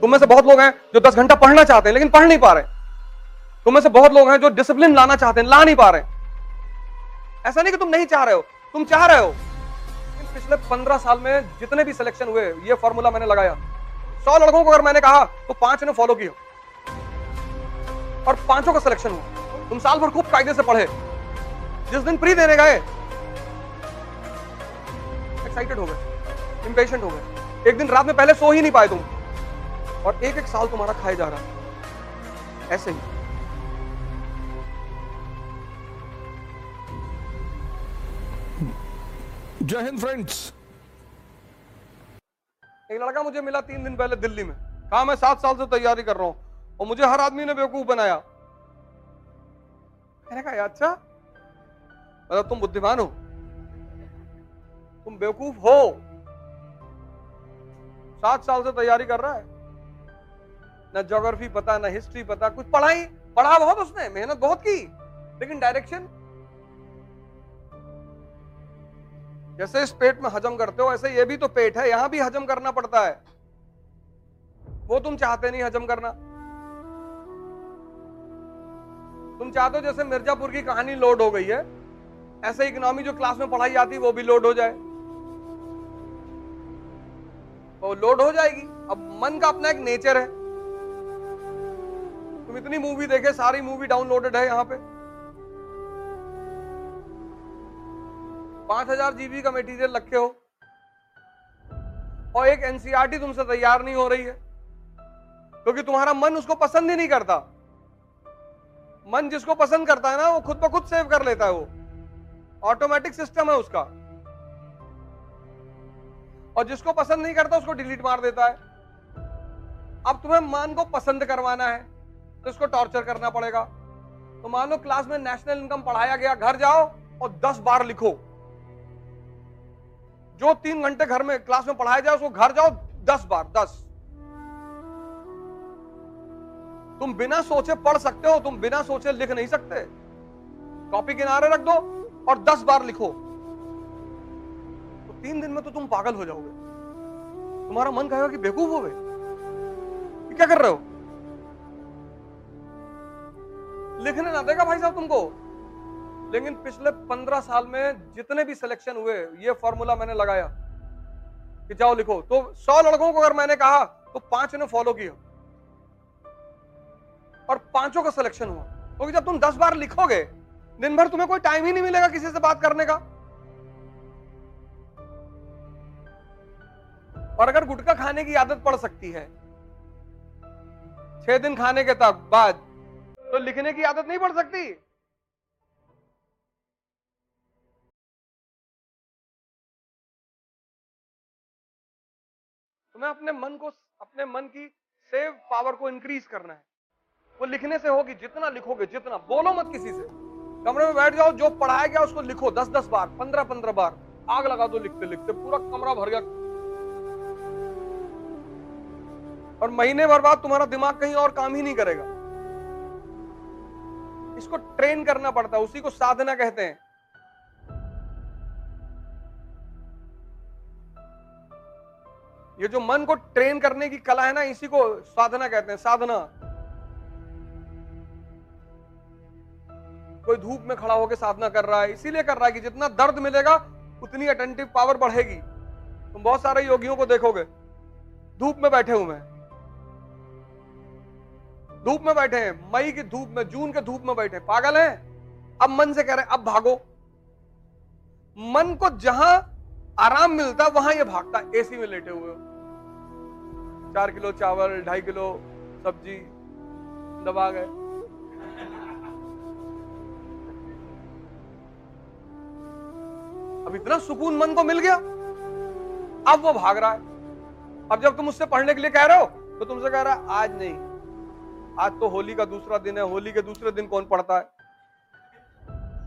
तुम में से बहुत लोग हैं जो दस घंटा पढ़ना चाहते हैं, लेकिन पढ़ नहीं पा रहे। तुम में से बहुत लोग हैं जो डिसिप्लिन लाना चाहते हैं, ला नहीं पा रहे। ऐसा नहीं कि तुम नहीं चाह रहे हो, तुम चाह रहे हो। पिछले पंद्रह साल में जितने भी सिलेक्शन हुए, ये फॉर्मूला मैंने लगाया। सौ लड़कों को अगर मैंने कहा तो पाँच ने फॉलो किया। और पाँचों का सिलेक्शन हुआ। तुम साल भर खूब कायदे से पढ़े। जिस दिन प्री देने गए एक्साइटेड हो गए इंपेशेंट हो गए। एक दिन रात में पहले सो ही नहीं पाए तुम। और एक एक साल तुम्हारा खाए जा रहा है। ऐसे ही। जय हिंद फ्रेंड्स एक लड़का मुझे मिला तीन दिन पहले दिल्ली में। कहा मैं सात साल से तैयारी कर रहा हूँ और मुझे हर आदमी ने बेवकूफ़ बनाया। मैंने कहा "यार, अच्छा। मतलब तुम बुद्धिमान हो। तुम बेवकूफ़ हो। सात साल से तैयारी कर रहा है। ना ज्योग्राफी पता, ना हिस्ट्री पता, कुछ पढ़ाई पढ़ा बहुत उसने, मेहनत बहुत की। लेकिन डायरेक्शन जैसे इस पेट में हजम करते हो ऐसे ये भी तो पेट है, यहाँ भी हजम करना पड़ता है। वो तुम चाहते नहीं हजम करना। तुम चाहते हो जैसे मिर्जापुर की कहानी लोड हो गई है, ऐसे इकोनॉमी जो क्लास में पढ़ाई जाती है वो भी लोड हो जाए। वो लोड हो जाएगी। अब मन का अपना एक नेचर है। तुम इतनी मूवी देखे, सारी मूवी डाउनलोडेड है यहाँ पे। पाँच हज़ार जीबी का मटेरियल रखे हो। और एक एनसीआरटी तुमसे तैयार नहीं हो रही है। क्योंकि तुम्हारा मन उसको पसंद ही नहीं करता। मन जिसको पसंद करता है ना, वो खुद ब खुद सेव कर लेता है वो। ऑटोमेटिक सिस्टम है उसका। और जिसको पसंद नहीं करता, उसको डिलीट मार देता है। अब तुम्हें मन को पसंद करवाना है। तो इसको टॉर्चर करना पड़ेगा। तो मान लो क्लास में नेशनल इनकम पढ़ाया गया, घर जाओ और दस बार लिखो। जो तीन घंटे घर में क्लास में पढ़ाया जाए, उसको घर जाओ दस बार, दस। तुम बिना सोचे पढ़ सकते हो, तुम बिना सोचे लिख नहीं सकते। कॉपी किनारे रख दो और दस बार लिखो। तो तीन दिन में तो तुम पागल हो जाओगे। तुम्हारा मन कहेगा कि बेवकूफ़ हो गए। क्या कर रहे हो? लिखने ना देगा भाई साहब तुमको। लेकिन पिछले पंद्रह साल में जितने भी सिलेक्शन हुए, ये फॉर्मूला मैंने लगाया कि जाओ लिखो। तो सौ लड़कों को अगर मैंने कहा तो पाँच ने फॉलो किया। और पाँचों का सिलेक्शन हुआ। क्योंकि तो जब तुम दस बार लिखोगे, दिन भर तुम्हें कोई टाइम ही नहीं मिलेगा किसी से बात करने का। और अगर गुटखा खाने की आदत पड़ सकती है, छह दिन खाने के तक बाद तो लिखने की आदत नहीं पड़ सकती। तुम्हें अपने मन को, अपने मन की सेव पावर को इंक्रीज करना है। वो लिखने से होगी, जितना लिखोगे जितना। बोलो मत किसी से। कमरे में बैठ जाओ, जो पढ़ाया गया उसको लिखो दस दस बार, पंद्रह पंद्रह बार। आग लगा दो लिखते लिखते। पूरा कमरा भर गया। और महीने भर बाद तुम्हारा दिमाग कहीं और काम ही नहीं करेगा। इसको ट्रेन करना पड़ता है, उसी को साधना कहते हैं। ये जो मन को ट्रेन करने की कला है ना, इसी को साधना कहते हैं, साधना। कोई धूप में खड़ा होकर साधना कर रहा है, इसीलिए कर रहा है कि जितना दर्द मिलेगा, उतनी अटेंटिव पावर बढ़ेगी। तुम बहुत सारे योगियों को देखोगे, धूप में बैठे हुए हैं। धूप में बैठे हैं, मई की धूप में, जून के धूप में बैठे पागल हैं? अब मन से कह रहे हैं, अब भागो। मन को जहाँ आराम मिलता, वहाँ ये भागता एसी में लेटे हुए चार किलो चावल, ढाई किलो सब्ज़ी, दबा गए। अब इतना सुकून मन को मिल गया। अब वो भाग रहा है। अब जब तुम उससे पढ़ने के लिए कह रहे हो तो तुमसे कह रहा है, आज नहीं आज तो होली का दूसरा दिन है। होली के दूसरे दिन कौन पढ़ता है?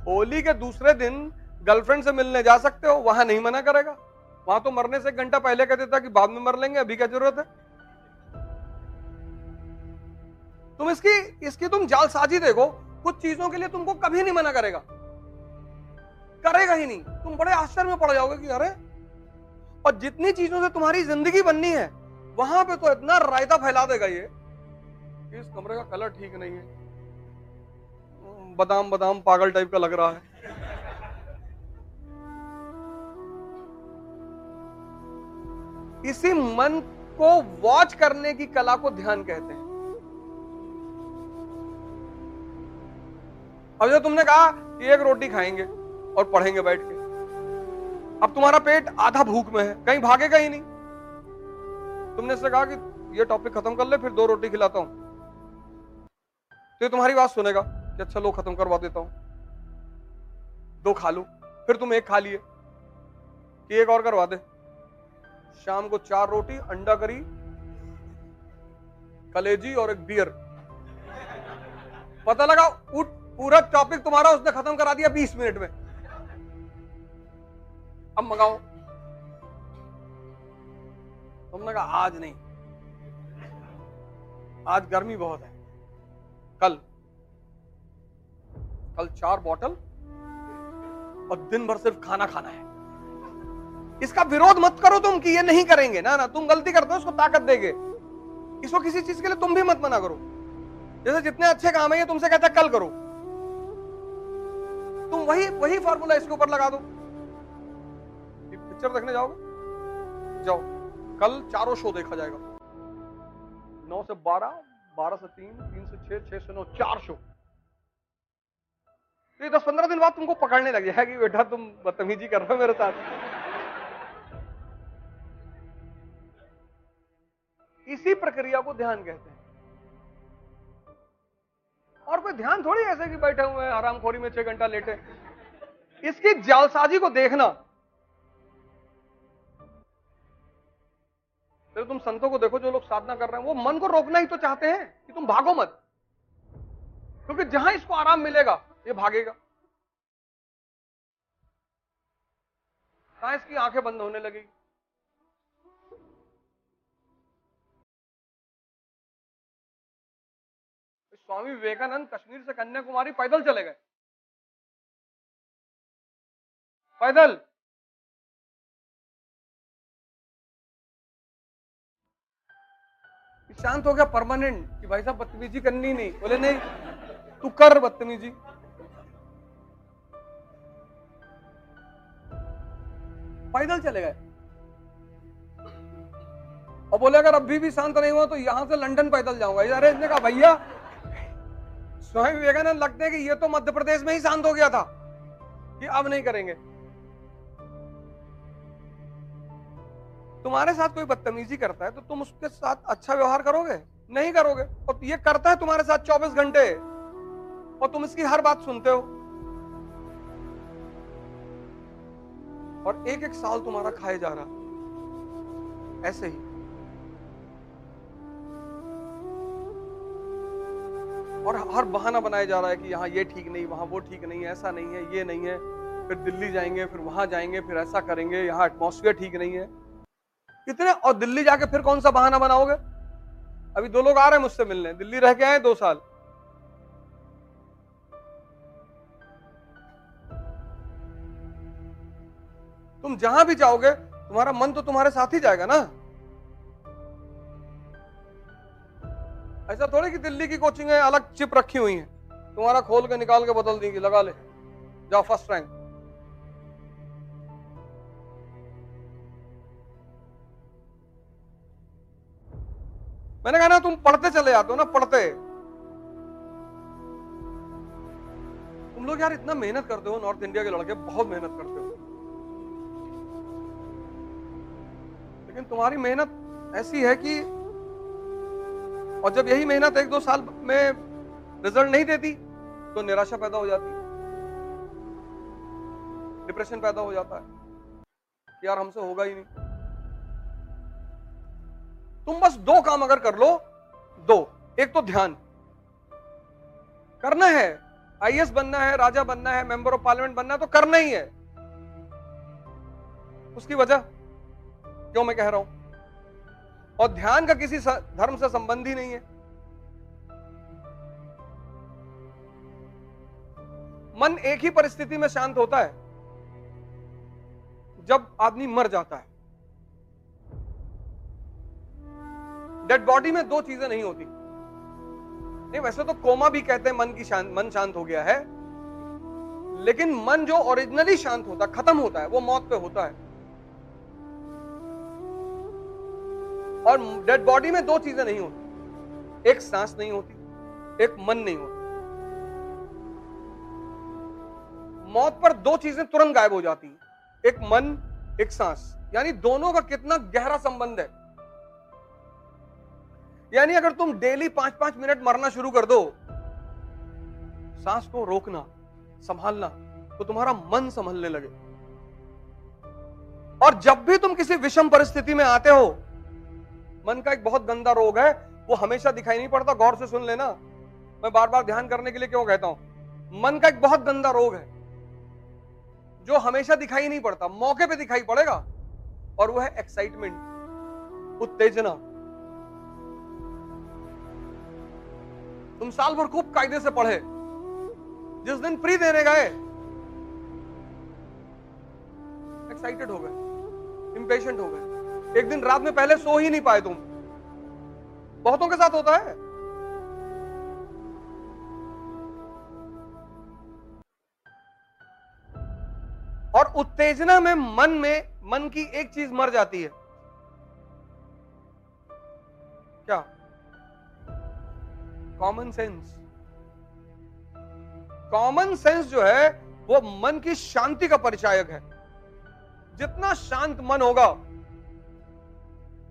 होली के दूसरे दिन गर्लफ्रेंड से मिलने जा सकते हो, वहाँ नहीं मना करेगा। वहाँ तो मरने से एक घंटा पहले कह देता कि बाद में मर लेंगे, अभी क्या ज़रूरत है? तुम इसकी इसकी तुम जालसाजी देखो, कुछ चीज़ों के लिए तुमको कभी नहीं मना करेगा। करेगा ही नहीं। तुम बड़े आश्चर्य में पड़ जाओगे कि अरे, और जितनी चीज़ों से तुम्हारी ज़िंदगी बननी है, वहाँ पे तो इतना रायता फैला देगा ये। कि इस कमरे का कलर ठीक नहीं है। बादाम बादाम पागल टाइप का लग रहा है। इसी मन को वॉच करने की कला को ध्यान कहते हैं। अब जो तुमने कहा कि एक रोटी खाएँगे और पढ़ेंगे बैठ के। अब तुम्हारा पेट आधा भूख में है, कहीं भागेगा ही नहीं। तुमने इससे कहा कि ये टॉपिक खत्म कर ले, फिर दो रोटी खिलाता हूँ। तो ये तुम्हारी बात सुनेगा कि अच्छा लो खत्म करवा देता हूँ। दो खा लो, फिर तुम एक खा लिए। कि एक और करवा दे। शाम को चार रोटी, अंडा करी, कलेजी और एक बियर पता लगा उठ, पूरा टॉपिक तुम्हारा उसने खत्म करा दिया बीस मिनट में। अब मंगाओ। तुमने कहा, आज नहीं। आज गर्मी बहुत है। कल। कल चार बॉटल और दिन भर सिर्फ़ खाना खाना है। इसका विरोध मत करो तुम कि ये नहीं करेंगे। ना ना, तुम गलती करते हो, उसको ताकत देगे। इसको किसी चीज़ के लिए तुम भी मत मना करो। जैसे जितने अच्छे काम है, ये तुमसे कहता कल करो। तुम वही वही फॉर्मूला इसके ऊपर लगा दो। पिक्चर देखने जाओगे? जाओ। कल चारों शो देखा जाएगा। नौ से बारह बारह से तीन तीन से छह छह से नौ, चार सौ तो ये दस पंद्रह दिन बाद तुमको पकड़ने लग कि बेटा, तुम बदतमीजी कर रहे हो मेरे साथ। इसी प्रक्रिया को ध्यान कहते हैं। और कोई ध्यान थोड़ी ऐसे कि बैठे हुए हैं आरामखोरी में छह घंटा लेटे। इसकी जालसाजी को देखना। तो तुम संतों को देखो, जो लोग साधना कर रहे हैं, वो मन को रोकना ही तो चाहते हैं कि तुम भागो मत। क्योंकि जहाँ इसको आराम मिलेगा, ये भागेगा। इसकी आँखें बंद होने लगेगी? स्वामी विवेकानंद कश्मीर से कन्याकुमारी पैदल चले गए। पैदल? शांत हो गया परमानेंट कि भाई साहब, बदतमीजी करनी नहीं। बोले, नहीं, तू कर बदतमीजी। पैदल चले गए। और बोले, अगर अभी भी शांत नहीं हुआ तो यहाँ से लंदन पैदल जाऊँगा। अरे, इसने कहा, भैया, स्वामी विवेकानंद लगते हैं कि ये तो मध्य प्रदेश में ही शांत हो गया था कि अब नहीं करेंगे। तुम्हारे साथ कोई बदतमीजी करता है तो तुम उसके साथ अच्छा व्यवहार करोगे? नहीं करोगे? और ये करता है तुम्हारे साथ 24 घंटे? और तुम इसकी हर बात सुनते हो? और एक एक साल तुम्हारा खाए जा रहा ऐसे ही। और हर बहाना बनाया जा रहा है कि यहाँ ये ठीक नहीं, वहाँ वो ठीक नहीं है, ऐसा नहीं है, ये नहीं है। फिर दिल्ली जाएँगे, फिर वहाँ जाएँगे, फिर ऐसा करेंगे, यहाँ एटमोसफियर ठीक नहीं है। कितने? और दिल्ली जाके फिर कौन सा बहाना बनाओगे? अभी दो लोग आ रहे हैं मुझसे मिलने। दिल्ली रह के आए दो साल। तुम जहाँ भी जाओगे, तुम्हारा मन तो तुम्हारे साथ ही जाएगा ना? ऐसा थोड़ी कि दिल्ली की कोचिंग है अलग चिप रखी हुई है। तुम्हारा खोल के निकाल के बदल देंगे, लगा ले। जाओ फ़र्स्ट रैंक मैंने कहा ना, तुम पढ़ते चले जाते हो ना, पढ़ते। तुम लोग यार इतना मेहनत करते हो नॉर्थ इंडिया के लड़के बहुत मेहनत करते हो। लेकिन तुम्हारी मेहनत ऐसी है कि, और जब यही मेहनत एक दो साल में रिज़ल्ट नहीं देती तो निराशा पैदा हो जाती। डिप्रेशन पैदा हो जाता है। यार हमसे होगा ही नहीं। तुम बस दो काम अगर कर लो, दो। एक तो ध्यान। करना है। आईएएस बनना है, राजा बनना है मेंबर ऑफ़ पार्लियामेंट बनना है तो करना ही है। उसकी वजह क्यों मैं कह रहा हूँ? और ध्यान का किसी धर्म से संबंध ही नहीं है। मन एक ही परिस्थिति में शांत होता है, जब आदमी मर जाता है। डेड बॉडी में दो चीज़ें नहीं होती। नहीं, वैसे तो कोमा भी कहते हैं, मन की शांत, मन शांत हो गया है। लेकिन मन जो ओरिजिनली शांत होता, खत्म होता है, वो मौत पे होता है। और डेड बॉडी में दो चीज़ें नहीं होती। एक सांस नहीं होती, एक मन नहीं होता। मौत पर दो चीज़ें तुरंत गायब हो जाती एक मन, एक सांस। यानी दोनों का कितना गहरा संबंध है। यानी अगर तुम डेली पाँच पाँच मिनट मरना शुरू कर दो, सांस को रोकना, संभालना तो तुम्हारा मन संभलने लगे। और जब भी तुम किसी विषम परिस्थिति में आते हो, मन का एक बहुत गंदा रोग है, वो हमेशा दिखाई नहीं पड़ता, गौर से सुन लेना। मैं बार बार ध्यान करने के लिए क्यों कहता हूँ? मन का एक बहुत गंदा रोग है, जो हमेशा दिखाई नहीं पड़ता, मौके पे दिखाई पड़ेगा, और वो है एक्साइटमेंट उत्तेजना। तुम साल भर खूब कायदे से पढ़े। जिस दिन प्री देने गए एक्साइटेड हो गए इंपेशेंट हो गए। एक दिन रात में पहले सो ही नहीं पाए तुम। बहुतों के साथ होता है। और उत्तेजना में मन में, मन की एक चीज़ मर जाती है। क्या? कॉमन सेंस कॉमन सेंस जो है, वो मन की शांति का परिचायक है। जितना शांत मन होगा,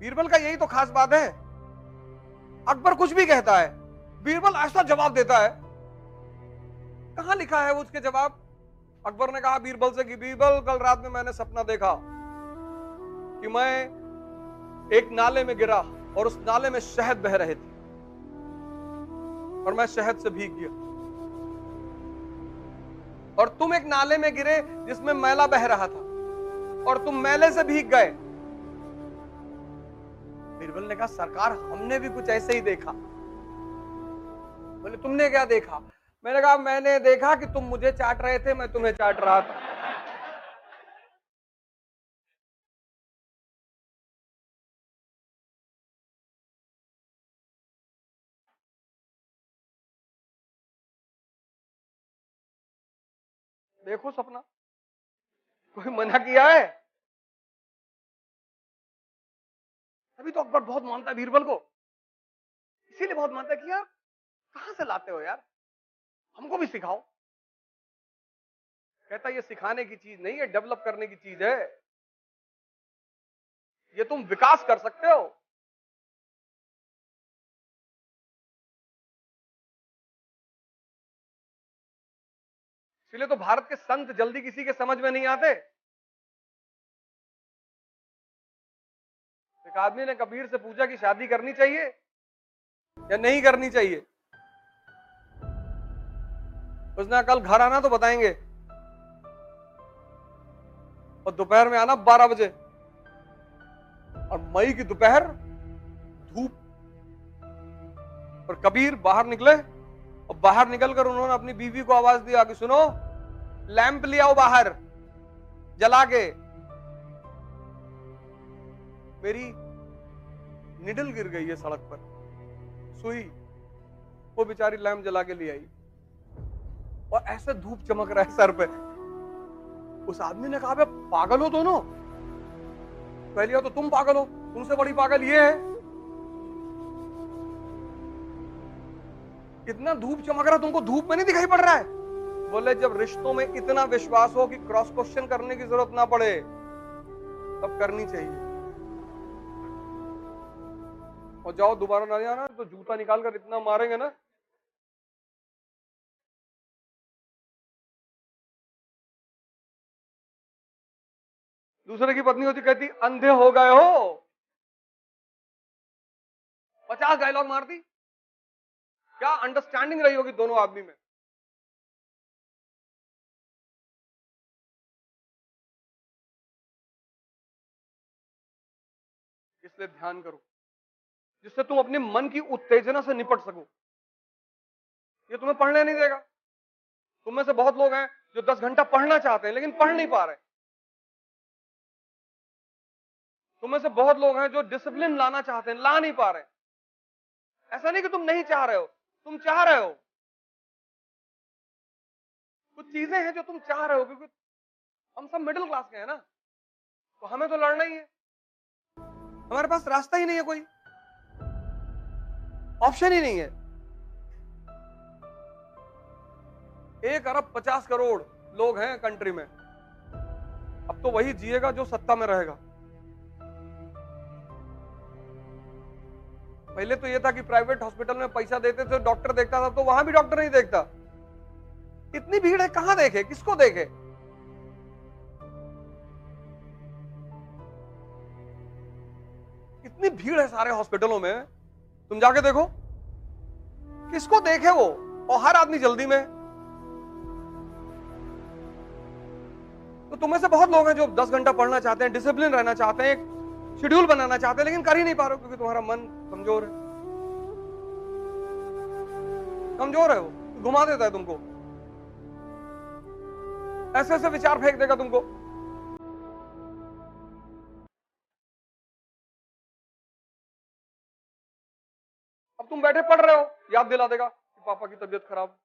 बीरबल का यही तो खास बात है। अकबर कुछ भी कहता है, बीरबल ऐसा जवाब देता है। कहा लिखा है उसके जवाब? अकबर ने कहा बीरबल से कि बीरबल, कल रात में मैंने सपना देखा कि मैं एक नाले में गिरा और उस नाले में शहद बह रहे थे। और मैं शहद से भीग गया। और तुम एक नाले में गिरे जिसमें मैला बह रहा था, और तुम मैले से भीग गए। बीरबल ने कहा, सरकार, हमने भी कुछ ऐसे ही देखा। बोले, तुमने क्या देखा? मैंने कहा, मैंने देखा कि तुम मुझे चाट रहे थे, मैं तुम्हें चाट रहा था। देखो सपना। कोई मना किया है? अभी तो अकबर बहुत मानता है बीरबल को। इसीलिए बहुत मानता है कि यार, कहाँ से लाते हो यार? हमको भी सिखाओ। कहता ये सिखाने की चीज़ नहीं है, डेवलप करने की चीज़ है। ये तुम विकास कर सकते हो। इसलिए तो भारत के संत जल्दी किसी के समझ में नहीं आते। एक आदमी ने कबीर से पूछा कि शादी करनी चाहिए या नहीं करनी चाहिए? उसने कल घर आना तो बताएँगे। और दोपहर में आना बारह बजे। और मई की दोपहर धूप। और कबीर बाहर निकले और बाहर निकलकर उन्होंने अपनी बीवी को आवाज़ दिया कि सुनो, लैंप ले आओ बाहर, जला के। मेरी निडल गिर गई है सड़क पर। सुई, वो बेचारी लैंप जला के ले आई। और ऐसे धूप चमक रहा है सर पे। उस आदमी ने कहा पागल हो दोनों पहले तो तुम पागल हो। तुमसे बड़ी पागल ये है। कितना धूप चमक रहा तुमको धूप में नहीं दिखाई पड़ रहा है? बोले, जब रिश्तों में इतना विश्वास हो कि क्रॉस क्वेश्चन करने की ज़रूरत ना पड़े, तब करनी चाहिए। और जाओ दोबारा ना जाना तो जूता निकाल कर इतना मारेंगे ना। दूसरे की पत्नी होती, कहती, अंधे हो गए हो। पचास डायलॉग मारती क्या अंडरस्टैंडिंग रही होगी दोनों आदमी में? इसलिए ध्यान करो, जिससे तुम अपने मन की उत्तेजना से निपट सको। ये तुम्हें पढ़ने नहीं देगा। तुम में से बहुत लोग हैं जो दस घंटा पढ़ना चाहते हैं, लेकिन पढ़ नहीं पा रहे। तुम में से बहुत लोग हैं जो डिसिप्लिन लाना चाहते हैं, ला नहीं पा रहे। ऐसा नहीं कि तुम नहीं चाह रहे हो। तुम चाह रहे हो। कुछ चीज़ें हैं जो तुम चाह रहे हो, क्योंकि हम सब मिडिल क्लास के हैं ना तो हमें तो लड़ना ही है। हमारे पास रास्ता ही नहीं है कोई। ऑप्शन ही नहीं है। एक अरब पचास करोड़ लोग हैं कंट्री में। अब तो वही जिएगा जो सत्ता में रहेगा। पहले तो ये था कि प्राइवेट हॉस्पिटल में पैसा देते थे, डॉक्टर देखता था तो वहाँ भी डॉक्टर नहीं देखता। इतनी भीड़ है, कहाँ देखे? किसको देखे? इतनी भीड़ है सारे हॉस्पिटलों में। तुम जाके देखो। किसको देखे वो? और हर आदमी जल्दी में। तो तुम्हें से बहुत लोग हैं जो 10 घंटा पढ़ना चाहते हैं, डिसिप्लिन रहना चाहते हैं शेड्यूल बनाना चाहते हैं, लेकिन कर ही नहीं पा रहे हो क्योंकि तुम्हारा मन कमज़ोर है। कमज़ोर है वो, घुमा देता है तुमको। ऐसे ऐसे विचार फेंक देगा तुमको। अब तुम बैठे पढ़ रहे हो, याद दिला देगा कि पापा की तबीयत खराब।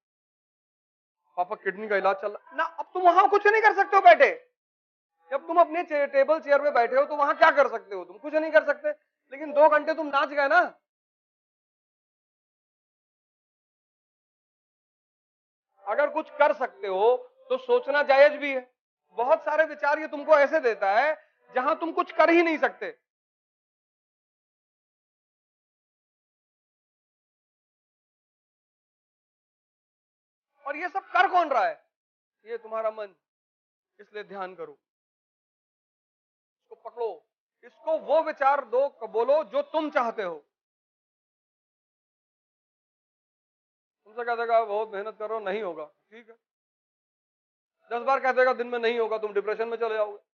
पापा किडनी का इलाज चल रहा, ना, अब तुम वहाँ कुछ नहीं कर सकते हो बैठे। जब तुम अपने टेबल चेयर में बैठे हो तो वहाँ क्या कर सकते हो तुम? कुछ नहीं कर सकते। लेकिन दो घंटे तुम नाच गए ना। अगर कुछ कर सकते हो तो सोचना जायज़ भी है। बहुत सारे विचार ये तुमको ऐसे देता है, जहाँ तुम कुछ कर ही नहीं सकते। और ये सब कर कौन रहा है? ये तुम्हारा मन, इसलिए ध्यान करो। पकड़ो। इसको वो विचार दो, बोलो जो तुम चाहते हो। तुमसे कह देगा, बहुत मेहनत करो, नहीं होगा। ठीक है। दस बार कह देगा, दिन में नहीं होगा, तुम डिप्रेशन में चले जाओगे।